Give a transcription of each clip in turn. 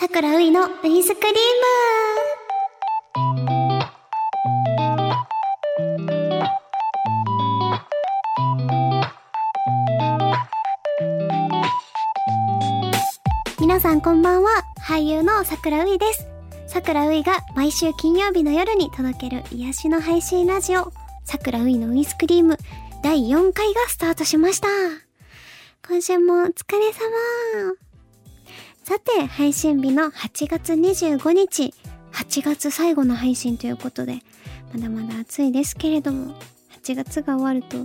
さくらういのウイスクリーム皆さんこんばんは、俳優のさくらういです。さくらういが毎週金曜日の夜に届ける癒しの配信ラジオ、さくらういのウイスクリーム第4回がスタートしました。今週もお疲れ様。さて、配信日の8月25日、8月最後の配信ということで、まだまだ暑いですけれども、8月が終わると、な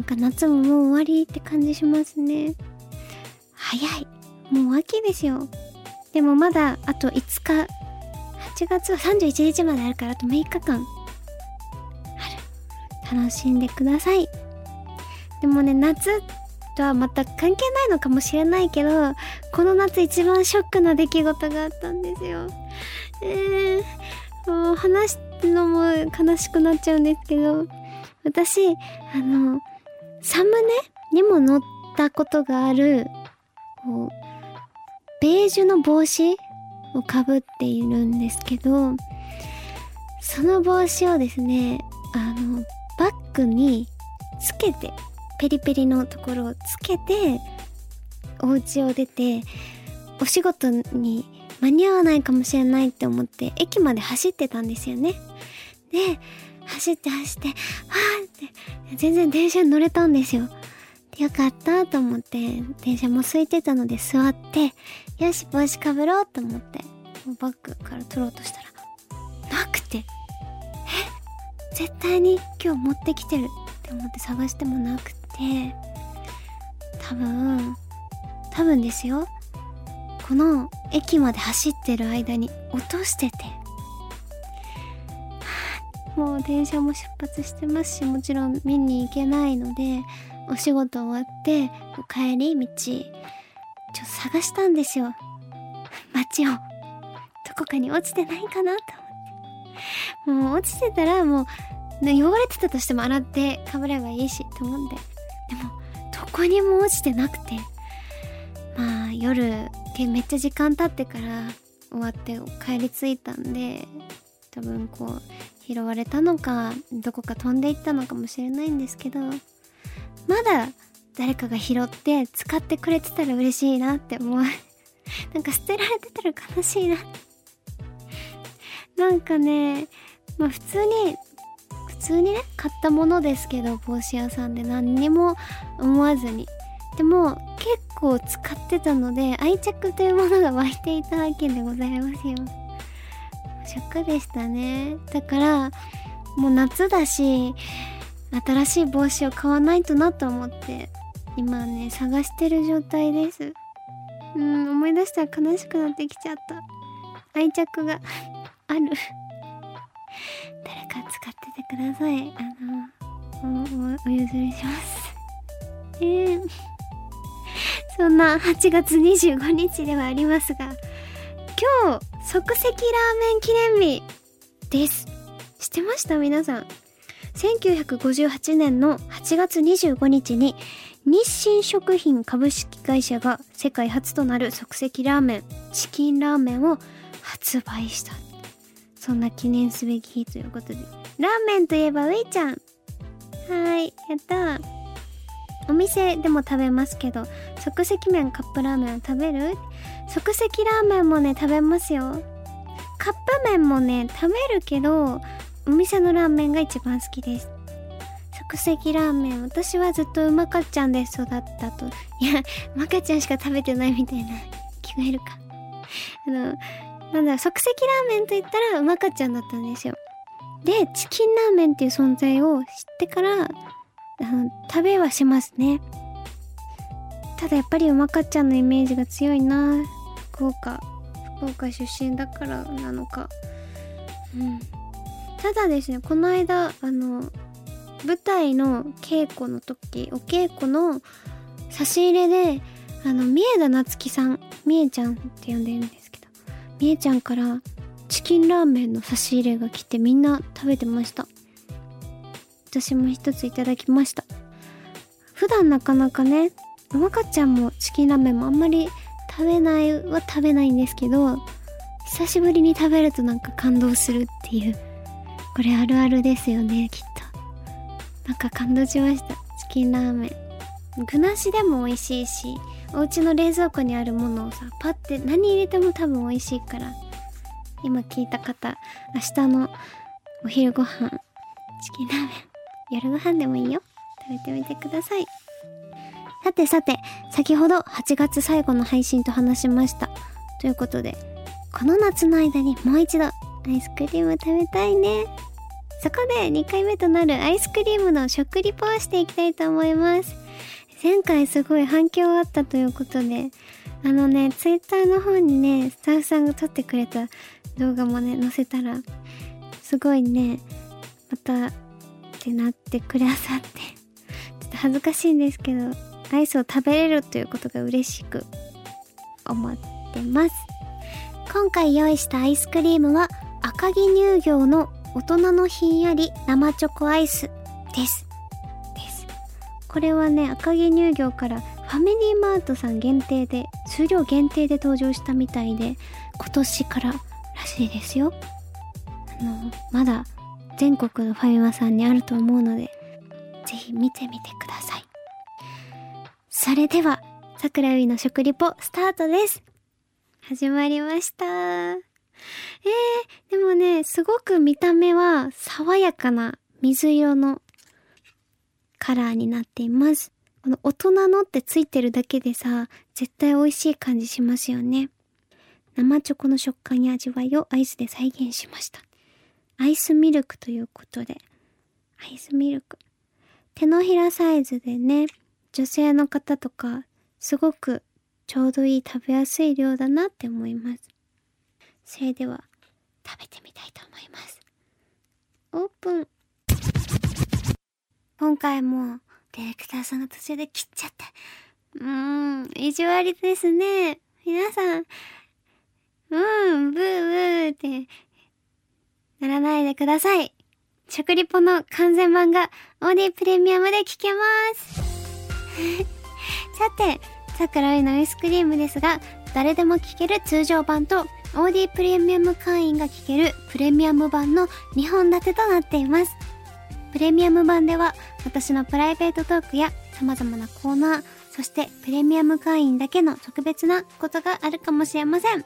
んか夏ももう終わりって感じしますね。早い。もう秋ですよ。でもまだあと5日、8月は31日まであるからあと6日間、ある。楽しんでください。でもね、夏っとはまた関係ないのかもしれないけど、この夏一番ショックな出来事があったんですよ。えー、もう話すのも悲しくなっちゃうんですけど、私、あの、サムネにも載ったことがある、こう、ベージュの帽子をかぶっているんですけど、その帽子をですね、あの、バッグにつけてペリペリのところをつけて、お家を出て、お仕事に間に合わないかもしれないって思って、駅まで走ってたんですよね。で、走って走って、わーって、全然電車に乗れたんですよ。よかったと思って、電車も空いてたので座って、よし、帽子かぶろうと思って、バッグから取ろうとしたら、なくて、え？絶対に今日持ってきてるって思って探してもなくて、で、多分、多分ですよ。この駅まで走ってる間に落としてて。もう電車も出発してますし、もちろん見に行けないので、お仕事終わって、帰り道、ちょっと探したんですよ。街を。どこかに落ちてないかなと思って。もう落ちてたらもう、汚れてたとしても洗ってかぶればいいし、と思って。でも、どこにも落ちてなくて。まあ、夜、めっちゃ時間経ってから終わって帰り着いたんで、多分こう、拾われたのか、どこか飛んでいったのかもしれないんですけど、まだ誰かが拾って使ってくれてたら嬉しいなって思う。なんか捨てられてたら悲しいな。なんかね、まあ普通に通にね買ったものですけど帽子屋さんで何にも思わずに。でも結構使ってたので愛着というものが湧いていたわけでございますよ。ショックでしたね。だからもう夏だし新しい帽子を買わないとなと思って今ね探してる状態です。うん思い出したら悲しくなってきちゃった。愛着がある。か使っててください。あの、お、お、お譲りします。えー、そんな8月25日ではありますが、今日、即席ラーメン記念日です。知ってました？皆さん。1958年の8月25日に日清食品株式会社が世界初となる即席ラーメン、チキンラーメンを発売したそんな記念すべき日ということで。ラーメンといえばウイちゃん。はい、やったお店でも食べますけど、即席麺カップラーメンを食べる？即席ラーメンもね、食べますよ。カップ麺もね、食べるけど、お店のラーメンが一番好きです。即席ラーメン、私はずっとうまかっちゃんで育ったと。いや、うまかっちゃんしか食べてないみたいな気がいるか。あの、なんだろ即席ラーメンと言ったらうまかちゃんだったんですよ。で、チキンラーメンっていう存在を知ってから、あの、食べはしますね。ただやっぱりうまかっちゃんのイメージが強いな福岡。福岡出身だからなのか。うん。ただですね、この間、あの、舞台の稽古の時、お稽古の差し入れで、あの、三重田夏樹さん、三重ちゃんって呼んでるんですみえちゃんからチキンラーメンの差し入れが来てみんな食べてました。私も一ついただきました。普段なかなかね、おまかちゃんもチキンラーメンもあんまり食べないは食べないんですけど、久しぶりに食べるとなんか感動するっていうこれあるあるですよねきっとなんか感動しましたチキンラーメン具なしでも美味しいしお家の冷蔵庫にあるものをさパッて何入れても多分美味しいから今聞いた方明日のお昼ご飯チキンラーメン夜ご飯でもいいよ。食べてみてください。さてさて先ほど8月最後の配信と話しました。ということでこの夏の間にもう一度アイスクリーム食べたいね。そこで2回目となるアイスクリームの食リポをしていきたいと思います。前回すごい反響あったということであのねツイッターの方にねスタッフさんが撮ってくれた動画もね載せたらすごいねまたってなってくださってちょっと恥ずかしいんですけどアイスを食べれるということが嬉しく思ってます。今回用意したアイスクリームは赤城乳業の大人のひんやり生チョコアイスです。ですこれはね赤城乳業からファミリーマートさん限定で数量限定で登場したみたいで今年かららしいですよ。あのまだ全国のファミマさんにあると思うのでぜひ見てみてください。それでは桜井の食リポスタートです。始まりました。えー、でもね、すごく見た目は爽やかな水色のカラーになっています。この大人のってついてるだけでさ、絶対美味しい感じしますよね。生チョコの食感や味わいをアイスで再現しました。アイスミルクということで、アイスミルク。手のひらサイズでね、女性の方とか、すごくちょうどいい食べやすい量だなって思います。それでは食べてみたいと思います。オープン。今回もディレクターさんが途中で切っちゃって。うーん、意地悪ですね。皆さん、うん、ブーブーってならないでください。食リポの完全版がオーディプレミアムで聞けます。さて、桜井のアイスクリームですが、誰でも聴ける通常版と OD プレミアム会員が聴けるプレミアム版の2本立てとなっています。プレミアム版では私のプライベートトークや様々なコーナー、そしてプレミアム会員だけの特別なことがあるかもしれません。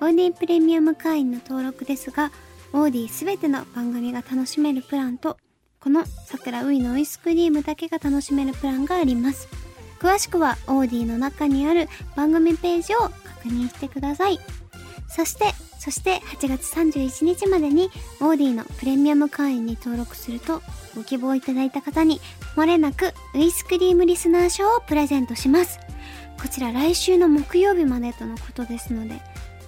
OD プレミアム会員の登録ですが、OD すべての番組が楽しめるプランと、この桜ういのアイスクリームだけが楽しめるプランがあります。詳しくはオーディの中にある番組ページを確認してください。そして、そして8月31日までにオーディのプレミアム会員に登録するとご希望いただいた方に漏れなくウイスクリームリスナー賞をプレゼントします。こちら来週の木曜日までとのことですので、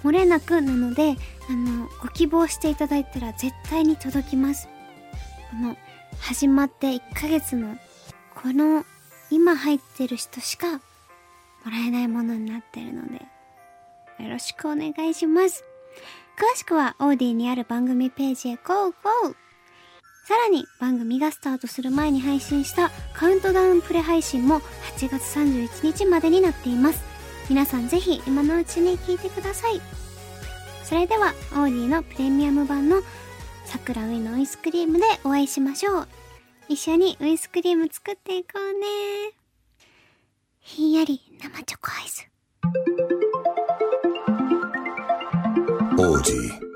漏れなくなので、あの、ご希望していただいたら絶対に届きます。この、始まって1ヶ月の、この今入ってる人しかもらえないものになってるので、よろしくお願いします。詳しくはオーディにある番組ページへ GO! GO! さらに番組がスタートする前に配信したカウントダウンプレ配信も8月31日までになっています。皆さんぜひ今のうちに聞いてください。それではオーディのプレミアム版の桜ウイのアイスクリームでお会いしましょう。一緒にアイスクリーム作っていこうね。ひんやり生チョコアイス。王子